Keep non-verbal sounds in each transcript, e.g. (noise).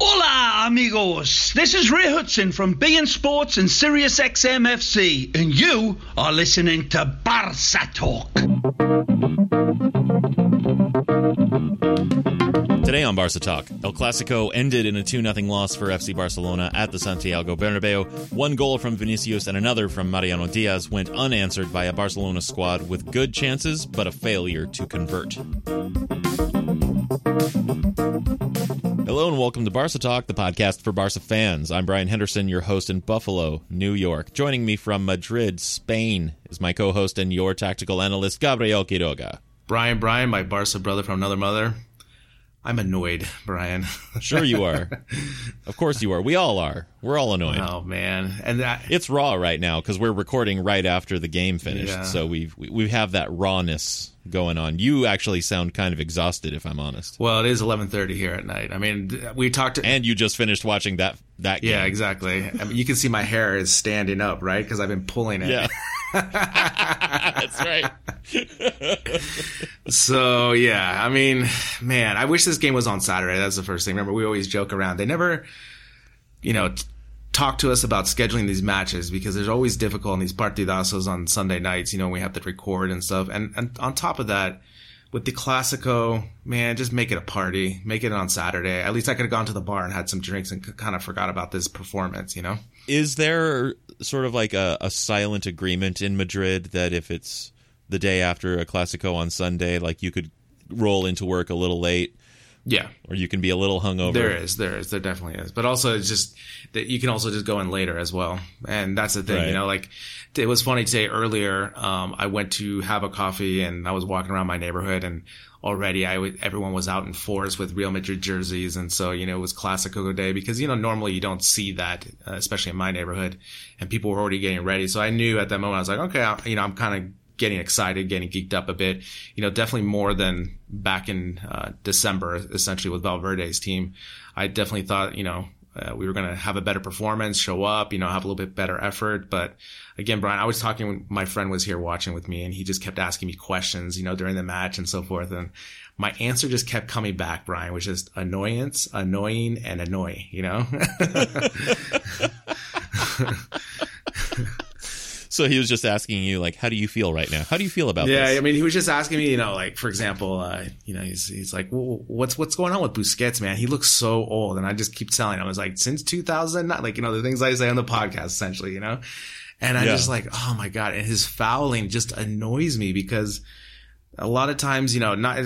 Hola, amigos. This is Ray Hudson from beIN Sports and Sirius XMFC, and you are listening to Barca Talk. Today on Barca Talk, El Clasico ended in a 2 0 loss for FC Barcelona at the Santiago Bernabeu. One goal from Vinicius and another from Mariano Diaz went unanswered by a Barcelona squad with good chances, but a failure to convert. Hello and welcome to Barca Talk, the podcast for Barca fans. I'm Brian Henderson, your host in Buffalo, New York. Joining me from Madrid, Spain, is my co-host and your tactical analyst, Gabriel Quiroga. Brian, Brian, my Barca brother from another mother. I'm annoyed, (laughs) Brian. Sure you are. (laughs) of course you are. We all are. We're all annoyed. Oh man, and that, it's raw right now because we're recording right after the game finished, Yeah. so we we have that rawness going on. You actually sound kind of exhausted, if I'm honest. well, it is 11:30 here at night. I mean, we talked to And you just finished watching that that game. yeah, exactly. I mean, you can see my hair is standing up, right? Because I've been pulling it. Yeah. (laughs) That's right. (laughs) So yeah, I mean, man, I wish this game was on Saturday. That's the first thing. Remember, we always joke around. They never, you know, t- talk to us about scheduling these matches because there's always difficult in these partidazos on Sunday nights. You know, we have to record and stuff. And and on top of that, with the Clasico, man, just make it a party. Make it on Saturday. At least I could have gone to the bar and had some drinks and kind of forgot about this performance. You know. Is there sort of like a, a silent agreement in Madrid that if it's the day after a Clasico on Sunday, like you could roll into work a little late Yeah. or you can be a little hungover? There is, there is, there definitely is. But also, it's just that you can also just go in later as well, and that's the thing, Right. you know. Like it was funny today earlier. Um, I went to have a coffee, and I was walking around my neighborhood, and already I w- everyone was out in force with Real Madrid jerseys, and so you know it was classic Clasico day because you know normally you don't see that, uh, especially in my neighborhood, and people were already getting ready. So I knew at that moment I was like, okay, I, you know, I'm kind of getting excited, getting geeked up a bit. You know, definitely more than back in uh, December, essentially with Valverde's team. I definitely thought, you know, uh, we were going to have a better performance, show up, you know, have a little bit better effort. But again, Brian, I was talking when my friend was here watching with me and he just kept asking me questions, you know, during the match and so forth. And my answer just kept coming back, Brian, which is annoyance, annoying, and annoy, you know? (laughs) (laughs) So he was just asking you, like, how do you feel right now? How do you feel about this? Yeah, this? I mean, he was just asking me, you know, like for example, uh, you know, he's he's like, well, what's what's going on with Busquets, man? He looks so old, and I just keep telling him, I was like, since 2000, not like you know the things I say on the podcast, essentially, you know, and I Yeah. just like, oh my god, and his fouling just annoys me because a lot of times, you know, not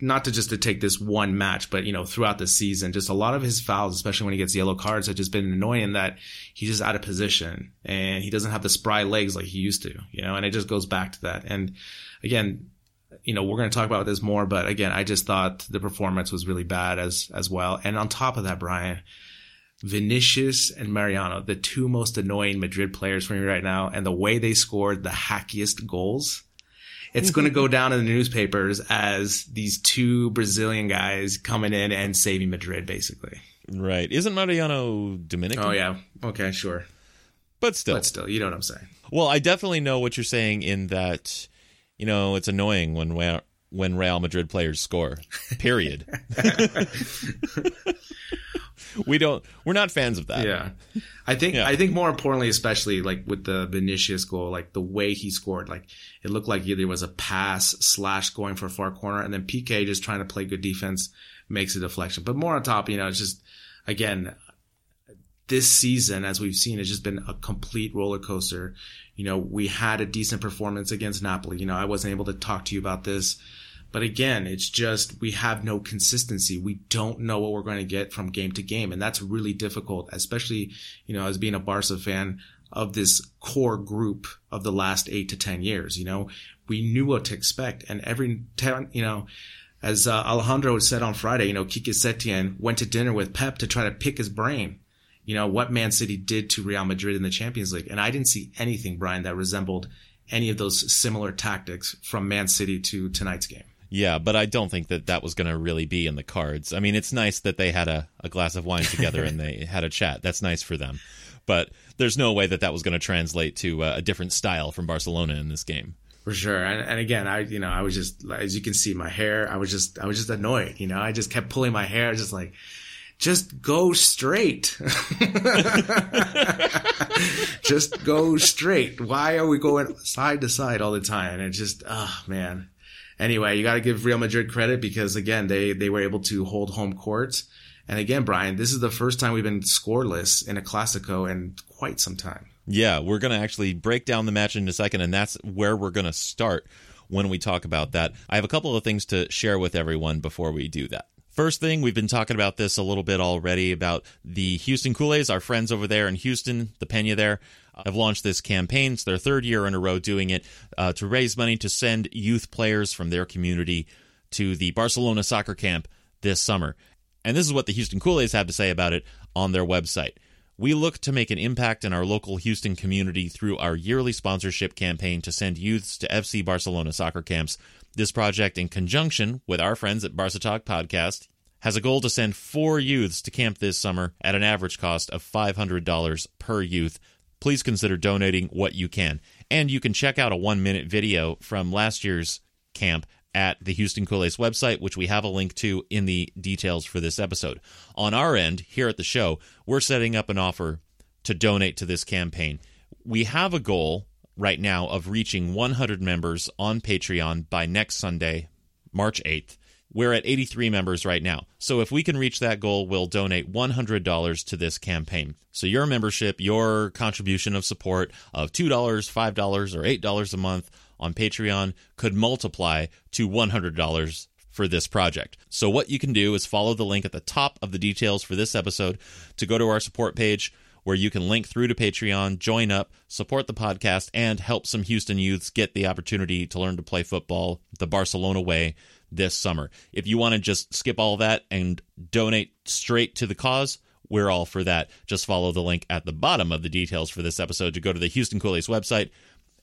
not to just to take this one match, but you know, throughout the season, just a lot of his fouls, especially when he gets yellow cards, have just been annoying. That he's just out of position and he doesn't have the spry legs like he used to, you know. And it just goes back to that. And again, you know, we're going to talk about this more, but again, I just thought the performance was really bad as as well. And on top of that, Brian, Vinicius and Mariano, the two most annoying Madrid players for me right now, and the way they scored the hackiest goals it's mm-hmm. going to go down in the newspapers as these two Brazilian guys coming in and saving Madrid, basically. Right. Isn't Mariano Dominican? Oh yeah, okay, sure, But still. but still, you know what I'm saying. Well, I definitely know what you're saying in that, you know, it's annoying when when Real Madrid players score. Period. (laughs) (laughs) we don't. We're not fans of that. Yeah, I think Yeah. I think more importantly, especially like with the Vinicius goal, like the way he scored, like it looked like either it was a pass slash going for a far corner, and then PK just trying to play good defense makes a deflection. But more on top, you know, it's just again, this season, as we've seen, has just been a complete roller coaster. You know, we had a decent performance against Napoli. You know, I wasn't able to talk to you about this, but again, it's just we have no consistency. We don't know what we're going to get from game to game, and that's really difficult, especially you know, as being a Barca fan of this core group of the last eight to ten years. You know, we knew what to expect, and every time, you know. As uh, Alejandro said on Friday, you know, Quique Setien went to dinner with Pep to try to pick his brain you know, what Man City did to Real Madrid in the Champions League. And I didn't see anything, Brian, that resembled any of those similar tactics from Man City to tonight's game. Yeah, but I don't think that that was going to really be in the cards. I mean, it's nice that they had a, a glass of wine together and they had a chat. That's nice for them. But there's no way that that was going to translate to uh, a different style from Barcelona in this game. For sure, and, and again, I you know I was just as you can see my hair, I was just I was just annoyed. You know, I just kept pulling my hair, just like just go straight. (laughs) just go straight. Why are we going side to side all the time? And it just, oh man. Anyway, you got to give Real Madrid credit because again, they, they were able to hold home court. And again, Brian, this is the first time we've been scoreless in a Clasico in quite some time. Yeah, we're going to actually break down the match in a second, and that's where we're going to start when we talk about that. I have a couple of things to share with everyone before we do that. First thing, we've been talking about this a little bit already about the Houston Culés, our friends over there in Houston, the Pena there, have launched this campaign. It's their third year in a row doing it uh, to raise money to send youth players from their community to the Barcelona soccer camp this summer. And this is what the Houston Culés have to say about it on their website. We look to make an impact in our local Houston community through our yearly sponsorship campaign to send youths to FC Barcelona soccer camps this project, in conjunction with our friends at Barca Talk Podcast, has a goal to send four youths to camp this summer at an average cost of $500 per youth. Please consider donating what you can. And you can check out a one minute video from last year's camp at the Houston Culés website, which we have a link to in the details for this episode. On our end, here at the show, we're setting up an offer to donate to this campaign. We have a goal right now of reaching 100 members on Patreon by next Sunday, March 8th. We're at 83 members right now. So if we can reach that goal, we'll donate $100 to this campaign. So your membership, your contribution of support of $2, $5, or $8 a month on Patreon could multiply to $100 for this project. So what you can do is follow the link at the top of the details for this episode to go to our support page where you can link through to Patreon, join up, support the podcast, and help some Houston youths get the opportunity to learn to play football the Barcelona way this summer. If you want to just skip all that and donate straight to the cause, we're all for that. Just follow the link at the bottom of the details for this episode to go to the Houston Culés website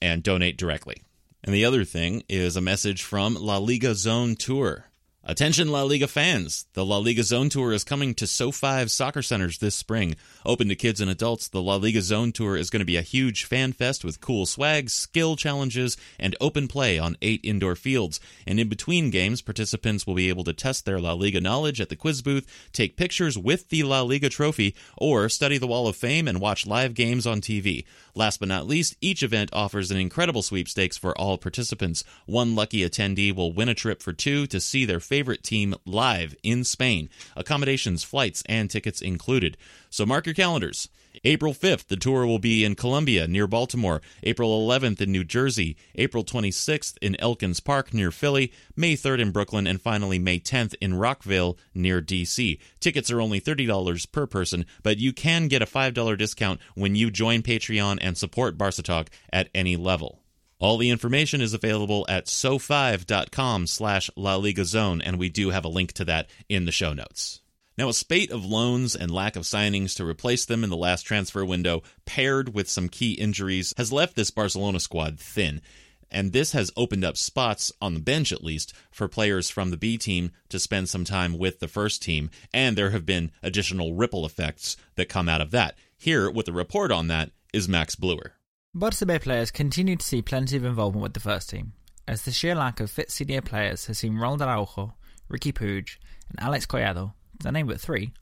and donate directly. And the other thing is a message from La Liga Zone Tour. Attention La Liga fans! The La Liga Zone Tour is coming to SoFive soccer centers this spring. Open to kids and adults, the La Liga Zone Tour is going to be a huge fan fest with cool swags, skill challenges, and open play on eight indoor fields. And in between games, participants will be able to test their La Liga knowledge at the quiz booth, take pictures with the La Liga trophy, or study the Wall of Fame and watch live games on TV. Last but not least, each event offers an incredible sweepstakes for all participants. One lucky attendee will win a trip for two to see their favorite team live in Spain. Accommodations, flights, and tickets included. So mark your calendars. April 5th, the tour will be in Columbia near Baltimore. April 11th in New Jersey. April 26th in Elkins Park near Philly. May 3rd in Brooklyn. And finally, May 10th in Rockville near DC. Tickets are only $30 per person, but you can get a $5 discount when you join Patreon and support Barca Talk at any level. All the information is available at so5.com slash La Liga Zone, and we do have a link to that in the show notes. Now, a spate of loans and lack of signings to replace them in the last transfer window, paired with some key injuries, has left this Barcelona squad thin. And this has opened up spots, on the bench at least, for players from the B team to spend some time with the first team. And there have been additional ripple effects that come out of that. Here, with a report on that, is Max Bluer. Barca B players continue to see plenty of involvement with the first team, as the sheer lack of fit senior players has seen Ronald Araujo, Riqui Puig, and Alex Collado, to name but three,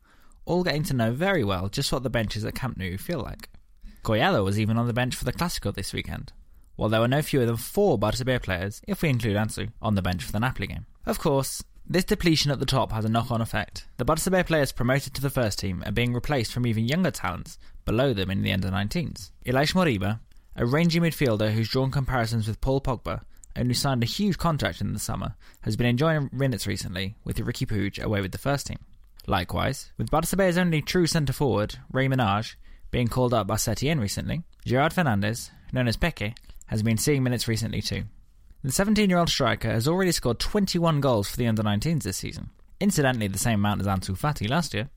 all getting to know very well just what the benches at Camp Nou feel like. Collado was even on the bench for the Clasico this weekend, while there were no fewer than four Barca B players, if we include Ansu, on the bench for the Napoli game. Of course, This depletion at the top has a knock on effect. The Barça B players promoted to the first team are being replaced from even younger talents below them in the under 19s. Ilaix Moriba, a rangy midfielder who's drawn comparisons with Paul Pogba and who signed a huge contract in the summer, has been enjoying minutes recently with Riqui Puig away with the first team. Likewise, with Barça only true centre forward, Rey Manaj, being called up by Setien recently, Gerard Fernandez, known as Peque, has been seeing minutes recently too. The 17 year old striker has already scored 21 goals for the under 19s this season, incidentally the same amount as Ansu Fati last year,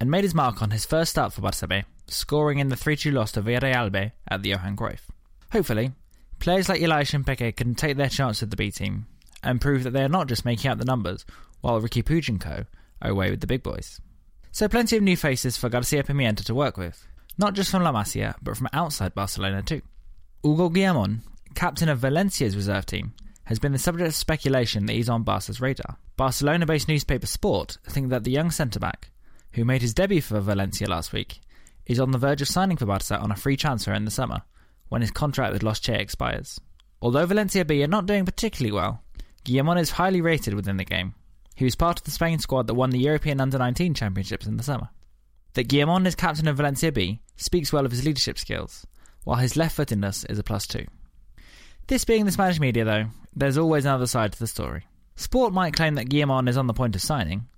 and made his mark on his first start for Barça B, scoring in the 3 2 loss to Villarreal at the Johan Cruyff. Hopefully, players like Elias and Peque can take their chance with the B team and prove that they are not just making out the numbers, while Riqui co are away with the big boys. So plenty of new faces for Garcia Pimienta to work with, not just from La Masia, but from outside Barcelona too. Hugo Guillamon, captain of Valencia's reserve team, has been the subject of speculation that he's on Barca's radar. Barcelona based newspaper Sport think that the young centre back, who made his debut for Valencia last week, is on the verge of signing for Barca on a free transfer in the summer, when his contract with Los Che expires. Although Valencia B are not doing particularly well, Guillamon is highly rated within the game. He was part of the Spain squad that won the European Under 19 Championships in the summer. That Guillamon is captain of Valencia B speaks well of his leadership skills, while his left footedness is a plus two. This being the Spanish media, though, there's always another side to the story. Sport might claim that Guillamon is on the point of signing,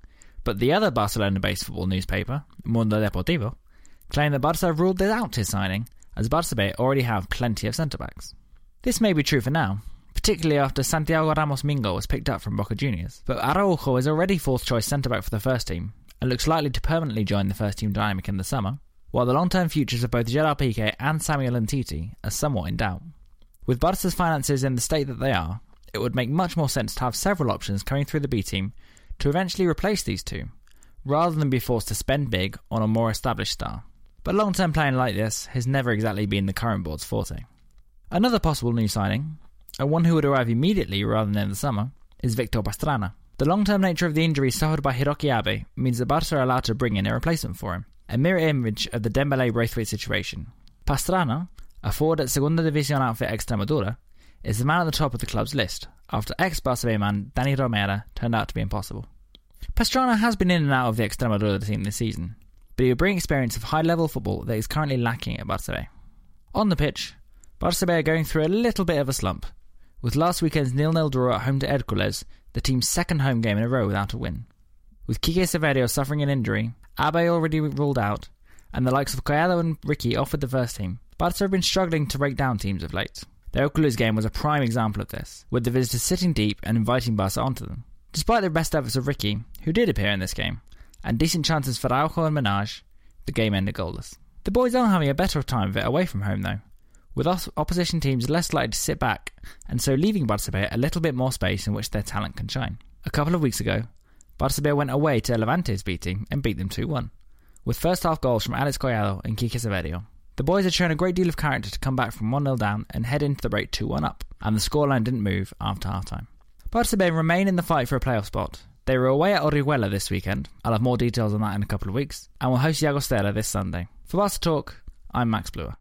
but the other Barcelona based football newspaper, Mundo Deportivo, claim that Barca have ruled this out his signing, as Barca B already have plenty of centre backs. This may be true for now, particularly after Santiago Ramos Mingo was picked up from Boca Juniors, but Araujo is already fourth choice centre back for the first team and looks likely to permanently join the first team dynamic in the summer, while the long term futures of both Gerard Piqué and Samuel Umtiti are somewhat in doubt. With Barca's finances in the state that they are, it would make much more sense to have several options coming through the B team to eventually replace these two, rather than be forced to spend big on a more established star. But long term playing like this has never exactly been the current board's forte. Another possible new signing, and one who would arrive immediately rather than in the summer, is Victor Pastrana. The long term nature of the injury suffered by Hiroki Abe means that Barca are allowed to bring in a replacement for him, a mirror image of the Dembele Braithwaite situation. Pastrana, a forward at Segunda División outfit Extremadura, is the man at the top of the club's list, after ex Barca man Dani Romera turned out to be impossible. Pastrana has been in and out of the Extremadura team this season, but he will bring experience of high level football that is currently lacking at Barca. On the pitch, Barca are going through a little bit of a slump, with last weekend's nil-nil draw at home to Hercules the team's second home game in a row without a win. With Quique Saverio suffering an injury, Abe already ruled out, and the likes of Collado and Riqui offered the first team, Barca have been struggling to break down teams of late. The Hercules game was a prime example of this, with the visitors sitting deep and inviting Barca onto them. Despite the best efforts of Riqui, who did appear in this game, and decent chances for Araujo and Manaj, the game ended goalless. The boys are having a better time of it away from home, though, with opposition teams less likely to sit back, and so leaving Barça a little bit more space in which their talent can shine. A couple of weeks ago, Barça went away to Levante's beating and beat them 2 1, with first half goals from Alex Collado and Quique Saverio. The boys had shown a great deal of character to come back from 1 0 down and head into the break 2 1 up, and the scoreline didn't move after half time. Barça remain in the fight for a playoff spot. They were away at Orihuela this weekend. I'll have more details on that in a couple of weeks, and we'll host Llagostera this Sunday. For Barca Talk, I'm Max Bluer.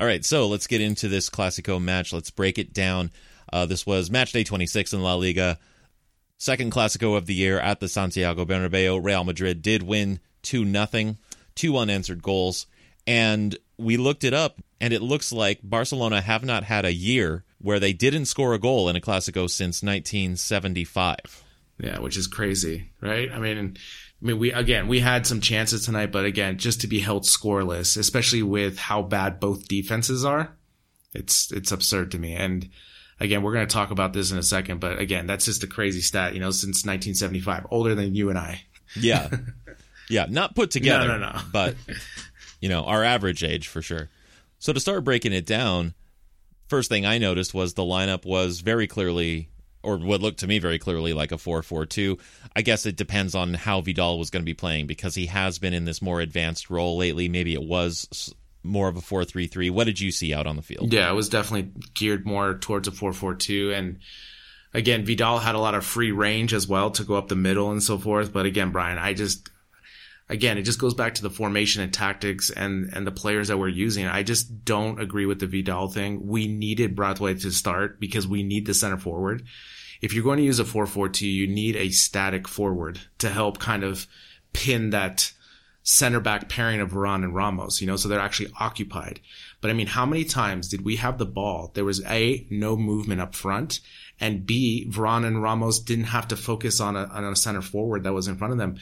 All right, so let's get into this Clasico match. Let's break it down. Uh, this was match day 26 in La Liga, second Clasico of the year at the Santiago Bernabeu. Real Madrid did win 2 nothing, two unanswered goals. And we looked it up, and it looks like Barcelona have not had a year where they didn't score a goal in a Clasico since 1975. Yeah, which is crazy, right? I mean, I mean, we again we had some chances tonight, but again, just to be held scoreless, especially with how bad both defenses are, it's it's absurd to me. And again, we're going to talk about this in a second, but again, that's just a crazy stat. You know, since 1975, older than you and I. Yeah, yeah, not put together, (laughs) no, no, no. but you know, our average age for sure. So to start breaking it down, first thing I noticed was the lineup was very clearly or what looked to me very clearly like a 4-4-2. I guess it depends on how Vidal was going to be playing because he has been in this more advanced role lately. Maybe it was more of a 4-3-3. What did you see out on the field? Yeah, it was definitely geared more towards a 4-4-2 and again, Vidal had a lot of free range as well to go up the middle and so forth, but again, Brian, I just again, it just goes back to the formation and tactics and, and the players that we're using. I just don't agree with the Vidal thing. We needed Braithwaite to start because we need the center forward. if you're going to use a 4-4-2, you need a static forward to help kind of pin that center back pairing of Varane and Ramos, you know, so they're actually occupied. But I mean, how many times did we have the ball? There was A, no movement up front, and B, Varane and Ramos didn't have to focus on a, on a center forward that was in front of them.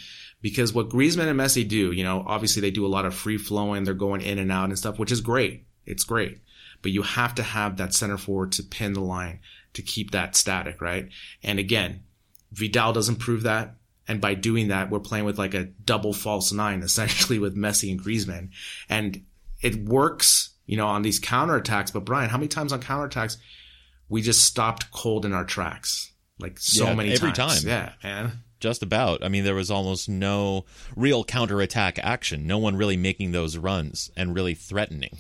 Because what Griezmann and Messi do, you know, obviously they do a lot of free flowing, they're going in and out and stuff, which is great. It's great. But you have to have that center forward to pin the line to keep that static, right? And again, Vidal doesn't prove that. And by doing that, we're playing with like a double false nine, (laughs) essentially with Messi and Griezmann. And it works, you know, on these counterattacks. But Brian, how many times on counterattacks we just stopped cold in our tracks? Like so Yeah, many every times. Every time. Yeah, man. Just about. I mean, there was almost no real counterattack action. No one really making those runs and really threatening.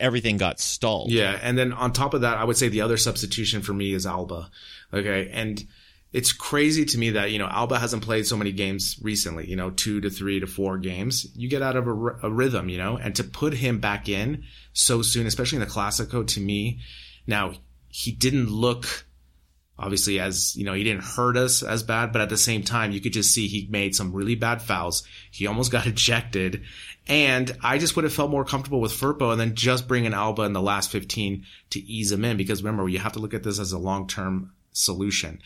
Everything got stalled. Yeah, and then on top of that, I would say the other substitution for me is Alba. Okay, and it's crazy to me that you know Alba hasn't played so many games recently. You know, two to three to four games. You get out of a rhythm, you know, and to put him back in so soon, especially in the Clasico, to me, now he didn't look obviously as you know he didn't hurt us as bad but at the same time you could just see he made some really bad fouls. He almost (laughs) got ejected. And i just would have felt more comfortable with Firpo and then just bring in alba in the last 15 to ease him in. Because remember you have to look at this as a long-term solution.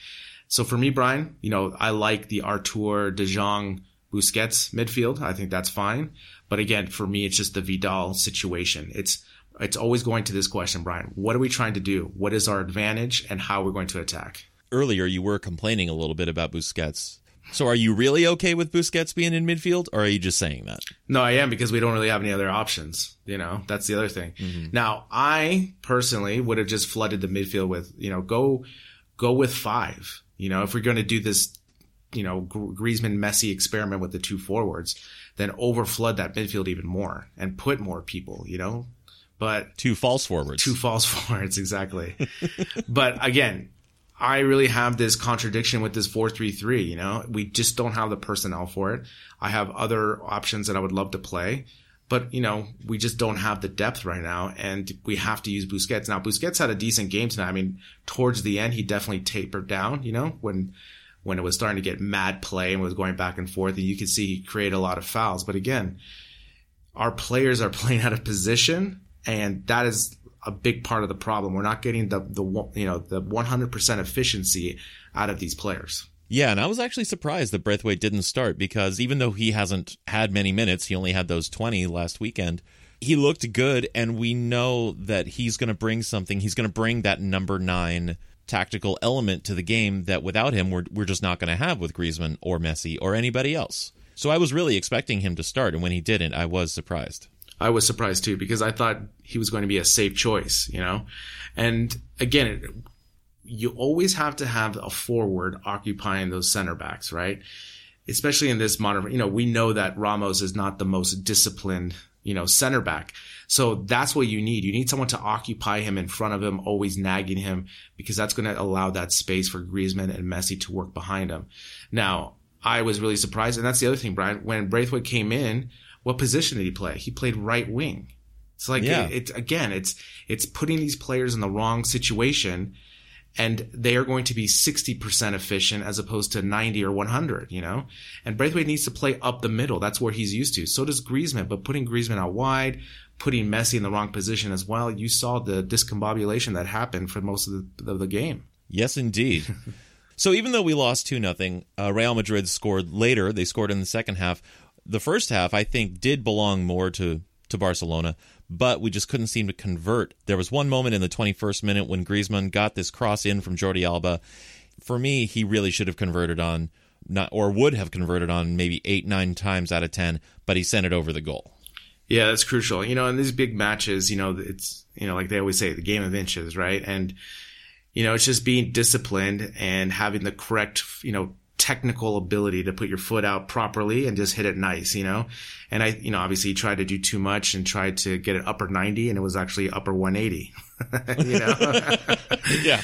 So for me brian you know i like the artur de jong busquets midfield. I think that's fine. But again for me it's just the vidal situation. It's it's always going to this question, Brian. What are we trying to do? What is our advantage and how we're going to attack? Earlier, you were complaining a little bit about Busquets. So, are you really okay with Busquets being in midfield, or are you just saying that? No, I am because we don't really have any other options. You know, that's the other thing. Mm-hmm. Now, I personally would have just flooded the midfield with, you know, go, go with five. You know, if we're going to do this, you know, Griezmann Messi experiment with the two forwards, then overflood that midfield even more and put more people, you know, but Two false forwards. two false (laughs) forwards exactly. But again i really have this contradiction with this 4-3-3 you know? We just don't have the personnel for it. I have other options that i would love to play but you know we just don't have the depth right now and we have to use busquets. Now busquets had a decent game tonight. I mean towards the end he definitely tapered down you know when when it was starting to get mad play and was going back and forth and you could see he created a lot of fouls. But again our players are (laughs) playing out of position and that is a big part of the problem. We're not getting the the you know the 100% efficiency out of these players. Yeah, and I was actually surprised that Braithwaite didn't start because even though he hasn't had many minutes, he only had those 20 last weekend. He looked good, and we know that he's going to bring something. He's going to bring that number nine tactical element to the game that without him, we're, we're just not going to have with Griezmann or Messi or anybody else. So I was really expecting him to start, and when he didn't, I was surprised. I was surprised too because I thought he was going to be a safe choice, you know. And again, it, you always have to have a forward occupying those center backs, right? Especially in this modern, you know, we know that Ramos is not the most disciplined, you know, center back. So that's what you need. You need someone to occupy him in front of him, always nagging him, because that's going to allow that space for Griezmann and Messi to work behind him. Now, I was really surprised, and that's the other thing, Brian. When Braithwaite came in, what position did he play? He played right wing. It's like Yeah. it, it's again, it's it's putting these players in the wrong situation, and they are going to be sixty percent efficient as opposed to ninety or one hundred. You know, and Braithwaite needs to play up the middle. That's where he's used to. So does Griezmann, but putting Griezmann out wide, putting Messi in the wrong position as well. You saw the discombobulation that happened for most of the, of the game. Yes, indeed. (laughs) so even though we lost 2 nothing, uh, Real Madrid scored later. They scored in the second half. The first half, I think, did belong more to, to Barcelona, but we just couldn't seem to convert. There was one moment in the 21st minute when Griezmann got this cross in from Jordi Alba. For me, he really should have converted on, not or would have converted on maybe eight, nine times out of 10, but he sent it over the goal. Yeah, that's crucial. You know, in these big matches, you know, it's, you know, like they always say, the game of inches, right? And, you know, it's just being disciplined and having the correct, you know, technical ability to put your foot out properly and just hit it nice, you know? And I, you know, obviously he tried to do too much and tried to get it upper 90 and it was actually upper 180, (laughs) you know? (laughs) Yeah.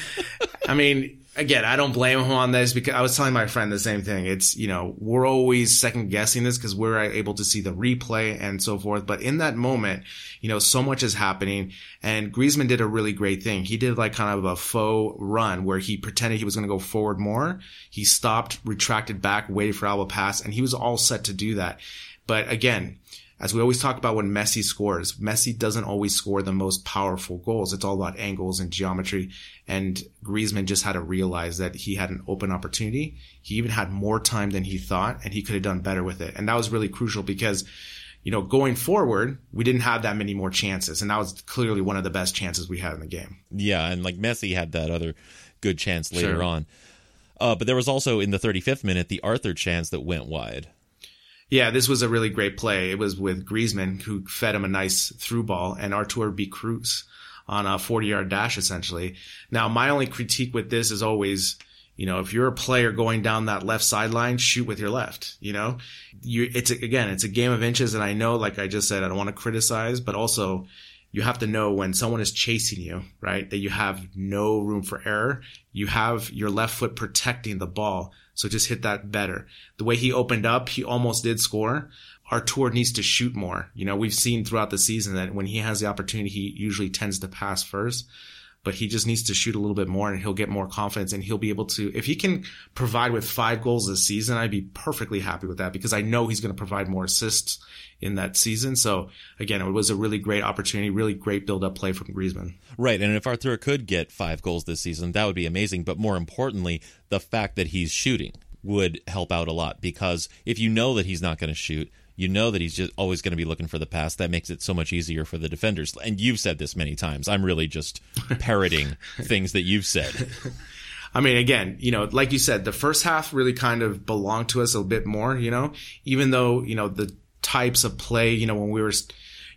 I mean, again, I don't blame him on this because I was telling my friend the same thing. It's, you know, we're always second guessing this because we're able to see the replay and so forth. But in that moment, you know, so much is happening and Griezmann did a really great thing. He did like kind of a faux run where he pretended he was going to go forward more. He stopped, retracted back, waited for Alba pass, and he was all set to do that. But again, as we always talk about when Messi scores, Messi doesn't always score the most powerful goals. It's all about angles and geometry. And Griezmann just had to realize that he had an open opportunity. He even had more time than he thought and he could have done better with it. And that was really crucial because, you know, going forward, we didn't have that many more chances. And that was clearly one of the best chances we had in the game. Yeah. And like Messi had that other good chance later Sure. on. Uh, but there was also in the 35th minute the Arthur chance that went wide. Yeah, this was a really great play. It was with Griezmann who fed him a nice through ball and Arthur beat Kroos on a 40 yard dash essentially. Now, my only critique with this is always, you know, if you're a player going down that left sideline, shoot with your left, you know, you, it's again, it's a game of inches. And I know, like I just said, I don't want to criticize, but also you have to know when someone is chasing you, right? That you have no room for error. You have your left foot protecting the ball. So just hit that better. The way he opened up, he almost did score. Arthur needs to shoot more. You know, we've seen throughout the season that when he has the opportunity, he usually tends to pass first, but he just needs to shoot a little bit more and he'll get more confidence and he'll be able to, if he can provide with five goals this season, I'd be perfectly happy with that because I know he's going to provide more assists in that season. So again, it was a really great opportunity, really great build up play from Griezmann. Right. And if Arthur could get five goals this season, that would be amazing. But more importantly, the fact that he's shooting would help out a lot because if you know that he's not going to shoot, you know that he's just always going to be looking for the pass. That makes it so much easier for the defenders. And you've said this many times. I'm really just (laughs) parroting things that you've said. (laughs) I mean, again, you know, like you said, the first half really kind of belonged to us a bit more, you know, even though, you know, the types of play, you know, when we were,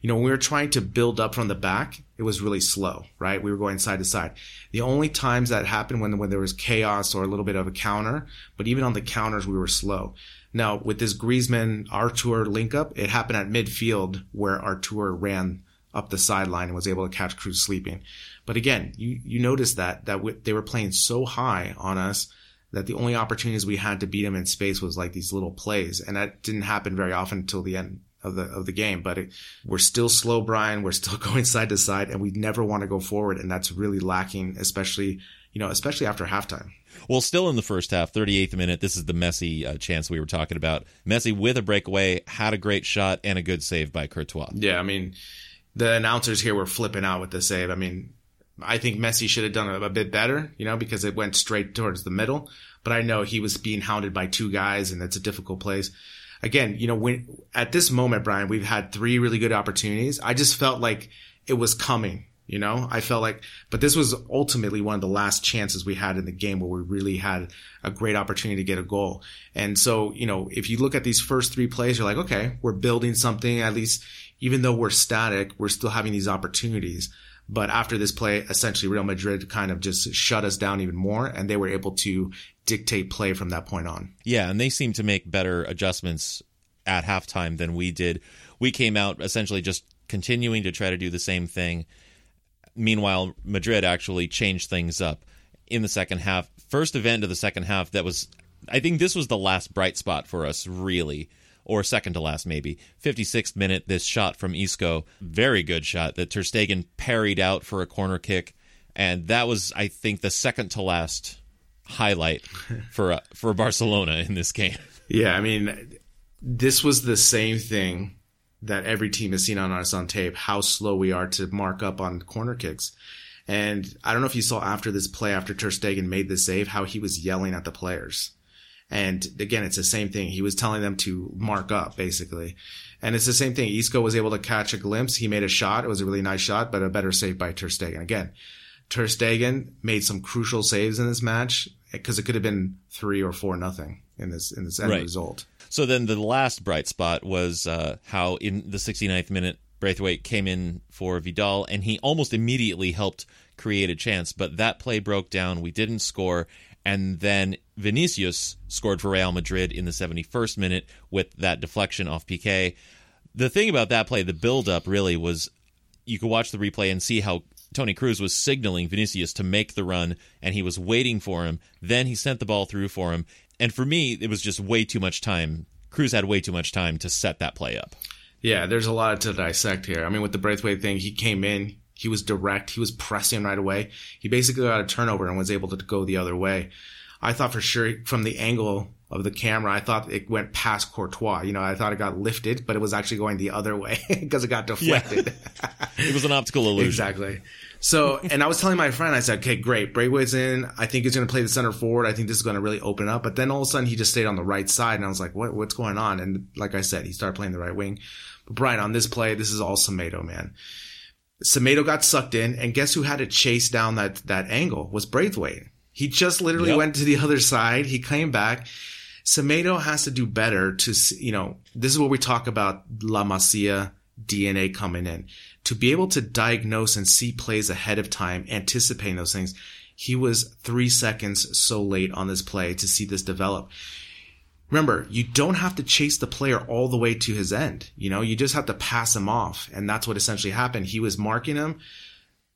you know, when we were trying to build up from the back, it was really slow, right? We were going side to side. The only times that happened when, when there was chaos or a little bit of a counter, but even on the counters, we were slow. Now, with this Griezmann Arthur link up, it happened at midfield where Arthur ran up the sideline and was able to catch Kroos sleeping. But again, you, you notice that, that they were playing so high on us that the only opportunities we had to beat them in space was like these little plays. And that didn't happen very often until the end of the, of the game. But it, we're still slow, Brian. We're still (laughs) going side to side and we never want to go forward. And that's really lacking, especially, you know, especially after halftime. Well, still in the first half, 38th minute, this is the Messi uh, chance we were talking about. Messi with a breakaway, had a great shot and a good save by Courtois. Yeah. I mean, the announcers here were flipping out with the save. I mean, I think Messi should have done a, a bit better, you know, because it went straight towards the middle. But I know he was being hounded by two guys, and that's a difficult place. Again, you know, when at this moment, Brian, we've had three really good opportunities. I just felt like it was coming. You know, I felt like, but this was ultimately one of the last chances we had in the game where we really had a great opportunity to get a goal. And so, you know, if you look at these first three plays, you're like, okay, we're building something. At least, even though we're static, we're still having these opportunities. But after this play, essentially Real Madrid kind of just shut us down even more and they were able to dictate play from that point on. Yeah, and they seemed to make better adjustments at halftime than we did. We came out essentially just continuing to try to do the same thing. Meanwhile, Madrid actually changed things up in the second half. First event of the second half that was I think this was the last bright spot for us really or second to last maybe. 56th minute this shot from Isco, very good shot that Ter Stegen parried out for a corner kick and that was I think the second to last highlight (laughs) for uh, for Barcelona in this game. Yeah, I mean, this was the same thing that every team has seen on us on tape, how slow we are to mark up on corner kicks. And I don't know if you saw after this play, after Ter Stegen made the save, how he was yelling at the players. And again, it's the same thing. He was telling them to mark up, basically. And it's the same thing. Isco was able to catch a glimpse. He made a shot. It was a really nice shot, but a better save by Ter Stegen. Again, Ter Stegen made some crucial saves in this match because it could have been three or four nothing in this in this end Right. result. So then the last bright spot was uh, how in the 69th minute Braithwaite came in for Vidal and he almost immediately helped create a chance, but that play broke down. We didn't score. And then Vinicius scored for Real Madrid in the 71st minute with that deflection off Piqué. The thing about that play, the build up really was you could watch the replay and see how Toni Kroos was signaling Vinicius to make the run, and he was waiting for him. Then he sent the ball through for him. And for me, it was just way too much time. Kroos had way too much time to set that play up. Yeah, there's a lot to dissect here. I mean, with the Braithwaite thing, he came in, he was direct, he was pressing right away. He basically got a turnover and was able to go the other way. I thought for sure from the angle of the camera, I thought it went past Courtois. You know, I thought it got lifted, but it was actually going the other way (laughs) because it got deflected. Yeah. (laughs) it was an optical illusion. exactly. So, and I was telling my friend, I said, okay, great. Braithwaite's in. I think he's going to play the center forward. I think this is going to really open up. But then all of a sudden he just stayed on the right side. And I was like, what, what's going on? And like I said, he started playing the right wing. But Brian, on this play, this is all Semedo, man. Semedo got sucked in. And guess who had to chase down that, that angle was Braithwaite. He just literally yep. went to the other side. He came back. Semedo has to do better to, you know, this is what we talk about La Masia DNA coming in. To be able to diagnose and see plays ahead of time, anticipating those things, he was three seconds so late on this play to see this develop. Remember, you don't have to chase the player all the way to his end. You know, you just have to pass him off. And that's what essentially happened. He was marking him.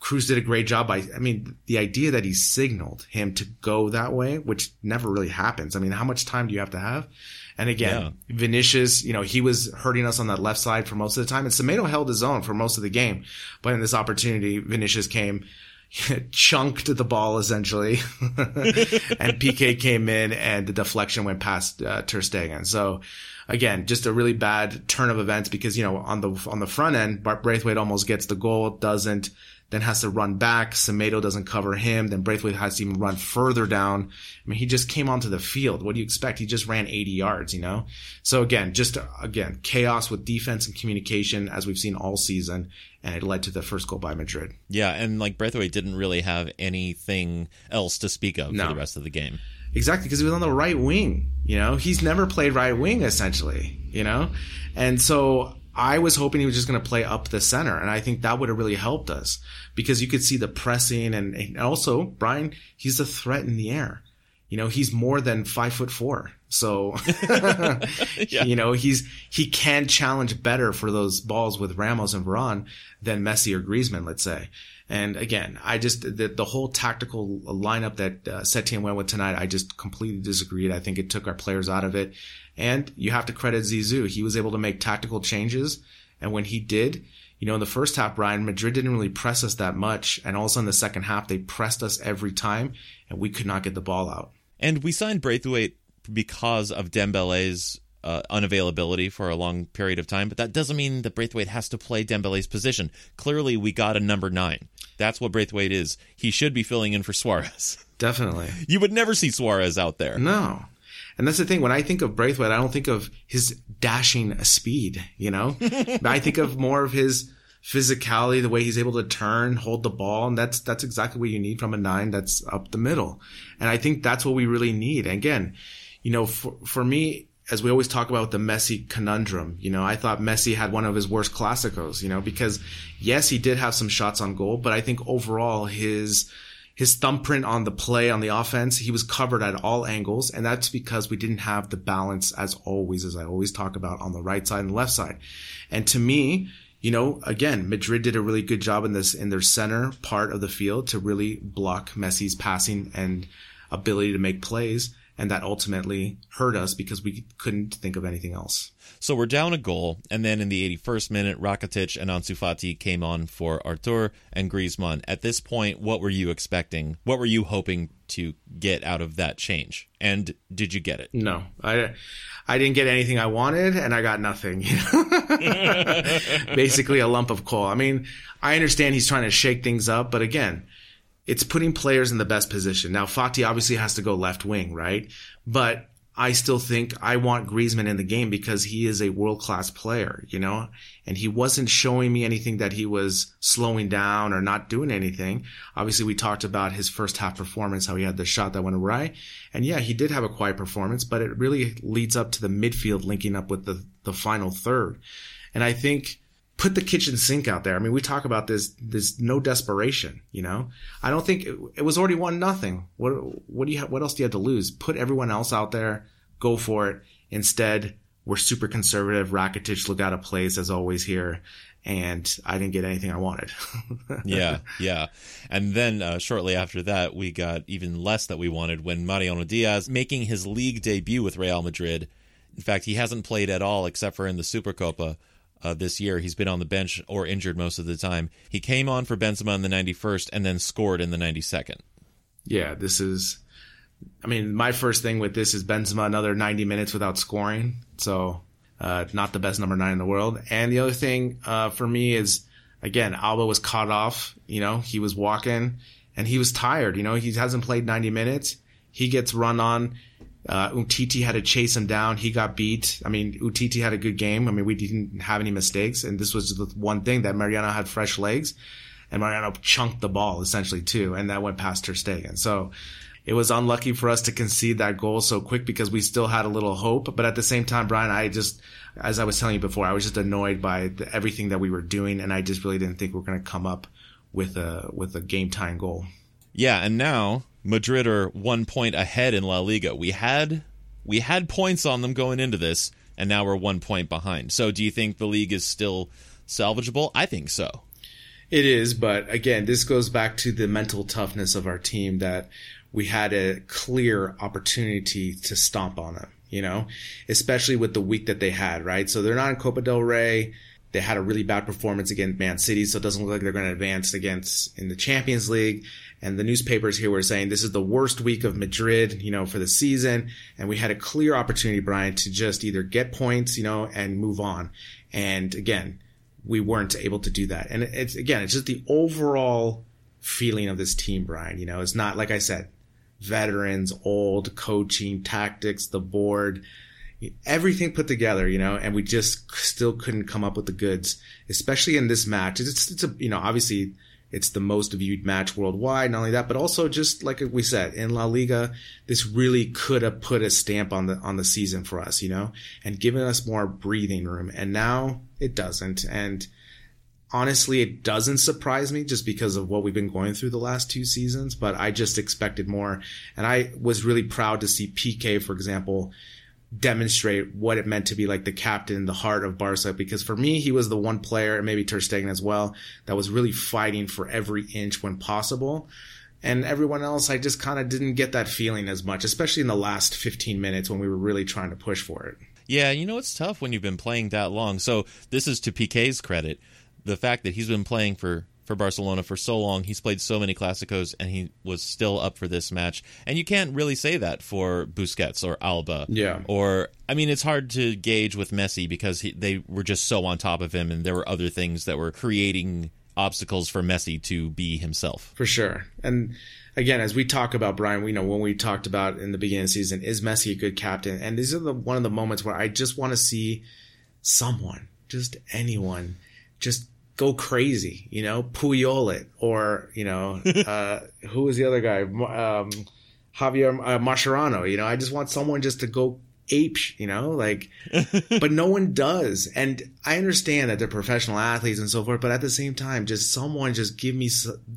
Kroos did a great job by, I mean, the idea that he signaled him to go that way, which never really happens. I mean, how much time do you have to have? And again, yeah. Vinicius, you know, he was hurting us on that left side for most of the time. And Semedo held his own for most of the game. But in this opportunity, Vinicius came, (laughs) chunked the ball essentially. (laughs) and PK came in and the deflection went past uh, Ter Stegen. So, again, just a really bad turn of events because, you know, on the, on the front end, Braithwaite almost gets the goal, doesn't then has to run back. Semedo doesn't cover him. Then Braithwaite has to even run further down. I mean, he just came onto the field. What do you expect? He just ran 80 yards, you know? So again, just again, chaos with defense and communication as we've seen all season. And it led to the first goal by Madrid. Yeah. And like Braithwaite didn't really have anything else to speak of no. for the rest of the game. Exactly, because he was on the right wing. You know, he's never played right wing essentially. You know, and so I was hoping he was just going to play up the center, and I think that would have really helped us because you could see the pressing, and, and also Brian, he's a threat in the air. You know, he's more than five foot four, so (laughs) yeah. (laughs) you know he's he can challenge better for those balls with Ramos and Varane than Messi or Griezmann, let's say. And again, I just the, the whole tactical lineup that uh, Setien went with tonight, I just completely disagreed. I think it took our players out of it. And you have to credit Zizou. He was able to make tactical changes. And when he did, you know, in the first half, Brian, Madrid didn't really press us that much. And all of a sudden, the second half, they pressed us every time and we could not get the ball out. And we signed Braithwaite because of Dembele's uh, unavailability for a long period of time, but that doesn't mean that Braithwaite has to play Dembele's position. Clearly, we got a number nine. That's what Braithwaite is. He should be filling in for Suarez. (laughs) Definitely. You would never see Suarez out there. No. And that's the thing. When I think of Braithwaite, I don't think of his dashing speed, you know? (laughs) I think of more of his physicality, the way he's able to turn, hold the ball. And that's, that's exactly what you need from a nine that's up the middle. And I think that's what we really need. And again, you know, for, for me, as we always talk about the Messi conundrum, you know, I thought Messi had one of his worst classicos, you know, because yes, he did have some shots on goal, but I think overall his, his thumbprint on the play on the offense, he was covered at all angles. And that's because we didn't have the balance as always, as I always talk about on the right side and the left side. And to me, you know, again, Madrid did a really good job in this, in their center part of the field to really block Messi's passing and ability to make plays and that ultimately hurt us because we couldn't think of anything else. So we're down a goal, and then in the 81st minute, Rakitic and Ansu Fati came on for Arthur and Griezmann. At this point, what were you expecting? What were you hoping to get out of that change? And did you get it? No, I, I didn't get anything I wanted, and I got nothing. (laughs) (laughs) Basically, a lump of coal. I mean, I understand he's trying to shake things up, but again, it's putting players in the best position. Now, Fati obviously has to go left wing, right? But I still think I want Griezmann in the game because he is a world class player, you know, and he wasn't showing me anything that he was slowing down or not doing anything. Obviously, we talked about his first half performance, how he had the shot that went awry. And yeah, he did have a quiet performance, but it really leads up to the midfield linking up with the, the final third. And I think put the kitchen sink out there. I mean, we talk about this. There's no desperation, you know. I don't think it, it was already one nothing. What what do you what else do you have to lose? Put everyone else out there. Go for it. Instead, we're super conservative. Rakitic looked out of place as always here. And I didn't get anything I wanted. (laughs) yeah, yeah. And then uh, shortly after that, we got even less that we wanted when Mariano Diaz making his league debut with Real Madrid. In fact, he hasn't played at all except for in the Supercopa uh, this year. He's been on the bench or injured most of the time. He came on for Benzema in the 91st and then scored in the 92nd. Yeah, this is. I mean, my first thing with this is Benzema another 90 minutes without scoring. So, uh, not the best number nine in the world. And the other thing uh, for me is, again, Alba was caught off. You know, he was walking and he was tired. You know, he hasn't played 90 minutes. He gets run on. Uh, Umtiti had to chase him down. He got beat. I mean, Umtiti had a good game. I mean, we didn't have any mistakes. And this was the one thing that Mariano had fresh legs and Mariano chunked the ball essentially too. And that went past Ter Stegen. So it was unlucky for us to concede that goal so quick because we still had a little hope. But at the same time, Brian, I just, as I was telling you before, I was just annoyed by the, everything that we were doing. And I just really didn't think we are going to come up with a, with a game time goal. Yeah. And now Madrid are one point ahead in La Liga. We had we had points on them going into this, and now we're one point behind. So, do you think the league is still salvageable? I think so. It is, but again, this goes back to the mental toughness of our team that we had a clear opportunity to stomp on them, you know, especially with the week that they had, right? So they're not in Copa del Rey. They had a really bad performance against Man City, so it doesn't look like they're going to advance against in the Champions League. And the newspapers here were saying this is the worst week of Madrid, you know, for the season. And we had a clear opportunity, Brian, to just either get points, you know, and move on. And again, we weren't able to do that. And it's again, it's just the overall feeling of this team, Brian. You know, it's not like I said, veterans, old coaching, tactics, the board everything put together, you know, and we just still couldn't come up with the goods, especially in this match. It's, it's a, you know, obviously it's the most viewed match worldwide. Not only that, but also just like we said in La Liga, this really could have put a stamp on the, on the season for us, you know, and given us more breathing room. And now it doesn't. And honestly, it doesn't surprise me just because of what we've been going through the last two seasons, but I just expected more. And I was really proud to see PK, for example, demonstrate what it meant to be like the captain, the heart of Barca. Because for me, he was the one player, and maybe Ter Stegen as well, that was really fighting for every inch when possible. And everyone else, I just kind of didn't get that feeling as much, especially in the last 15 minutes when we were really trying to push for it. Yeah, you know, it's tough when you've been playing that long. So this is to Piqué's credit. The fact that he's been playing for for Barcelona for so long. He's played so many Clásicos, and he was still up for this match. And you can't really say that for Busquets or Alba. Yeah. Or I mean, it's hard to gauge with Messi because he, they were just so on top of him, and there were other things that were creating obstacles for Messi to be himself. For sure. And again, as we talk about Brian, we know when we talked about in the beginning of the season, is Messi a good captain? And these are the one of the moments where I just want to see someone, just anyone, just go crazy, you know, Puyol it, or, you know, (laughs) uh, who was the other guy? Um, Javier uh, Mascherano, you know, I just want someone just to go ape, you know, like, (laughs) but no one does. And I understand that they're professional athletes and so forth, but at the same time, just someone just give me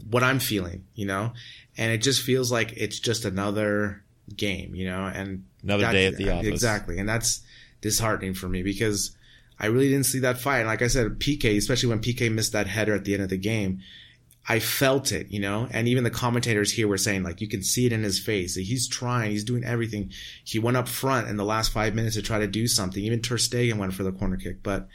what I'm feeling, you know, and it just feels like it's just another game, you know, and another day at the office. Exactly. And that's disheartening for me because I really didn't see that fight. And like I said, PK, especially when PK missed that header at the end of the game, I felt it, you know, and even the commentators here were saying like, you can see it in his face. He's trying, he's doing everything. He went up front in the last five minutes to try to do something. Even Ter Stegen went for the corner kick. But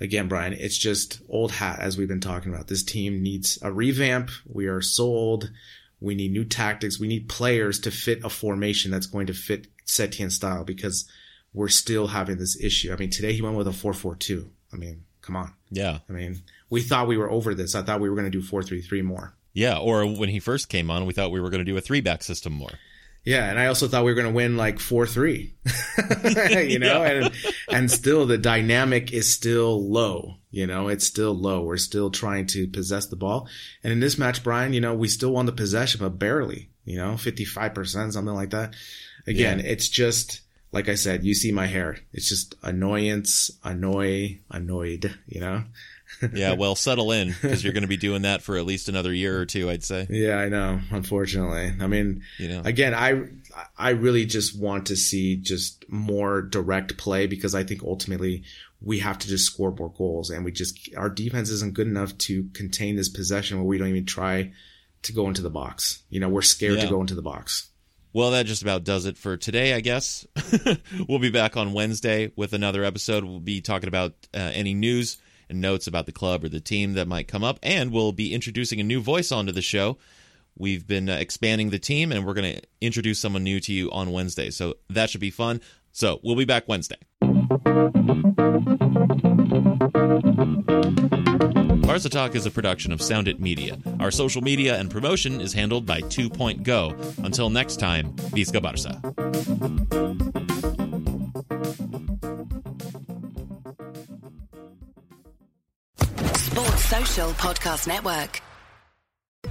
again, Brian, it's just old hat as we've been talking about. This team needs a revamp. We are sold. We need new tactics. We need players to fit a formation that's going to fit Setien style because we're still having this issue. I mean, today he went with a 4-4-2. I mean, come on. Yeah. I mean, we thought we were over this. I thought we were going to do 4-3-3 more. Yeah, or when he first came on, we thought we were going to do a three-back system more. Yeah, and I also thought we were going to win like 4-3. (laughs) you know, (laughs) yeah. and and still the dynamic is still low, you know, it's still low. We're still trying to possess the ball. And in this match, Brian, you know, we still won the possession but barely, you know, 55%, something like that. Again, yeah. it's just like I said, you see my hair. It's just annoyance, annoy, annoyed, you know? (laughs) yeah, well, settle in because you're going to be doing that for at least another year or two, I'd say. Yeah, I know. Unfortunately, I mean, you know, again, I I really just want to see just more direct play because I think ultimately we have to just score more goals, and we just our defense isn't good enough to contain this possession where we don't even try to go into the box. You know, we're scared yeah. to go into the box. Well, that just about does it for today, I guess. (laughs) we'll be back on Wednesday with another episode. We'll be talking about uh, any news and notes about the club or the team that might come up. And we'll be introducing a new voice onto the show. We've been uh, expanding the team, and we're going to introduce someone new to you on Wednesday. So that should be fun. So we'll be back Wednesday. Barca Talk is a production of Sound It Media. Our social media and promotion is handled by Two Point Go. Until next time, Visca. Social Podcast Network.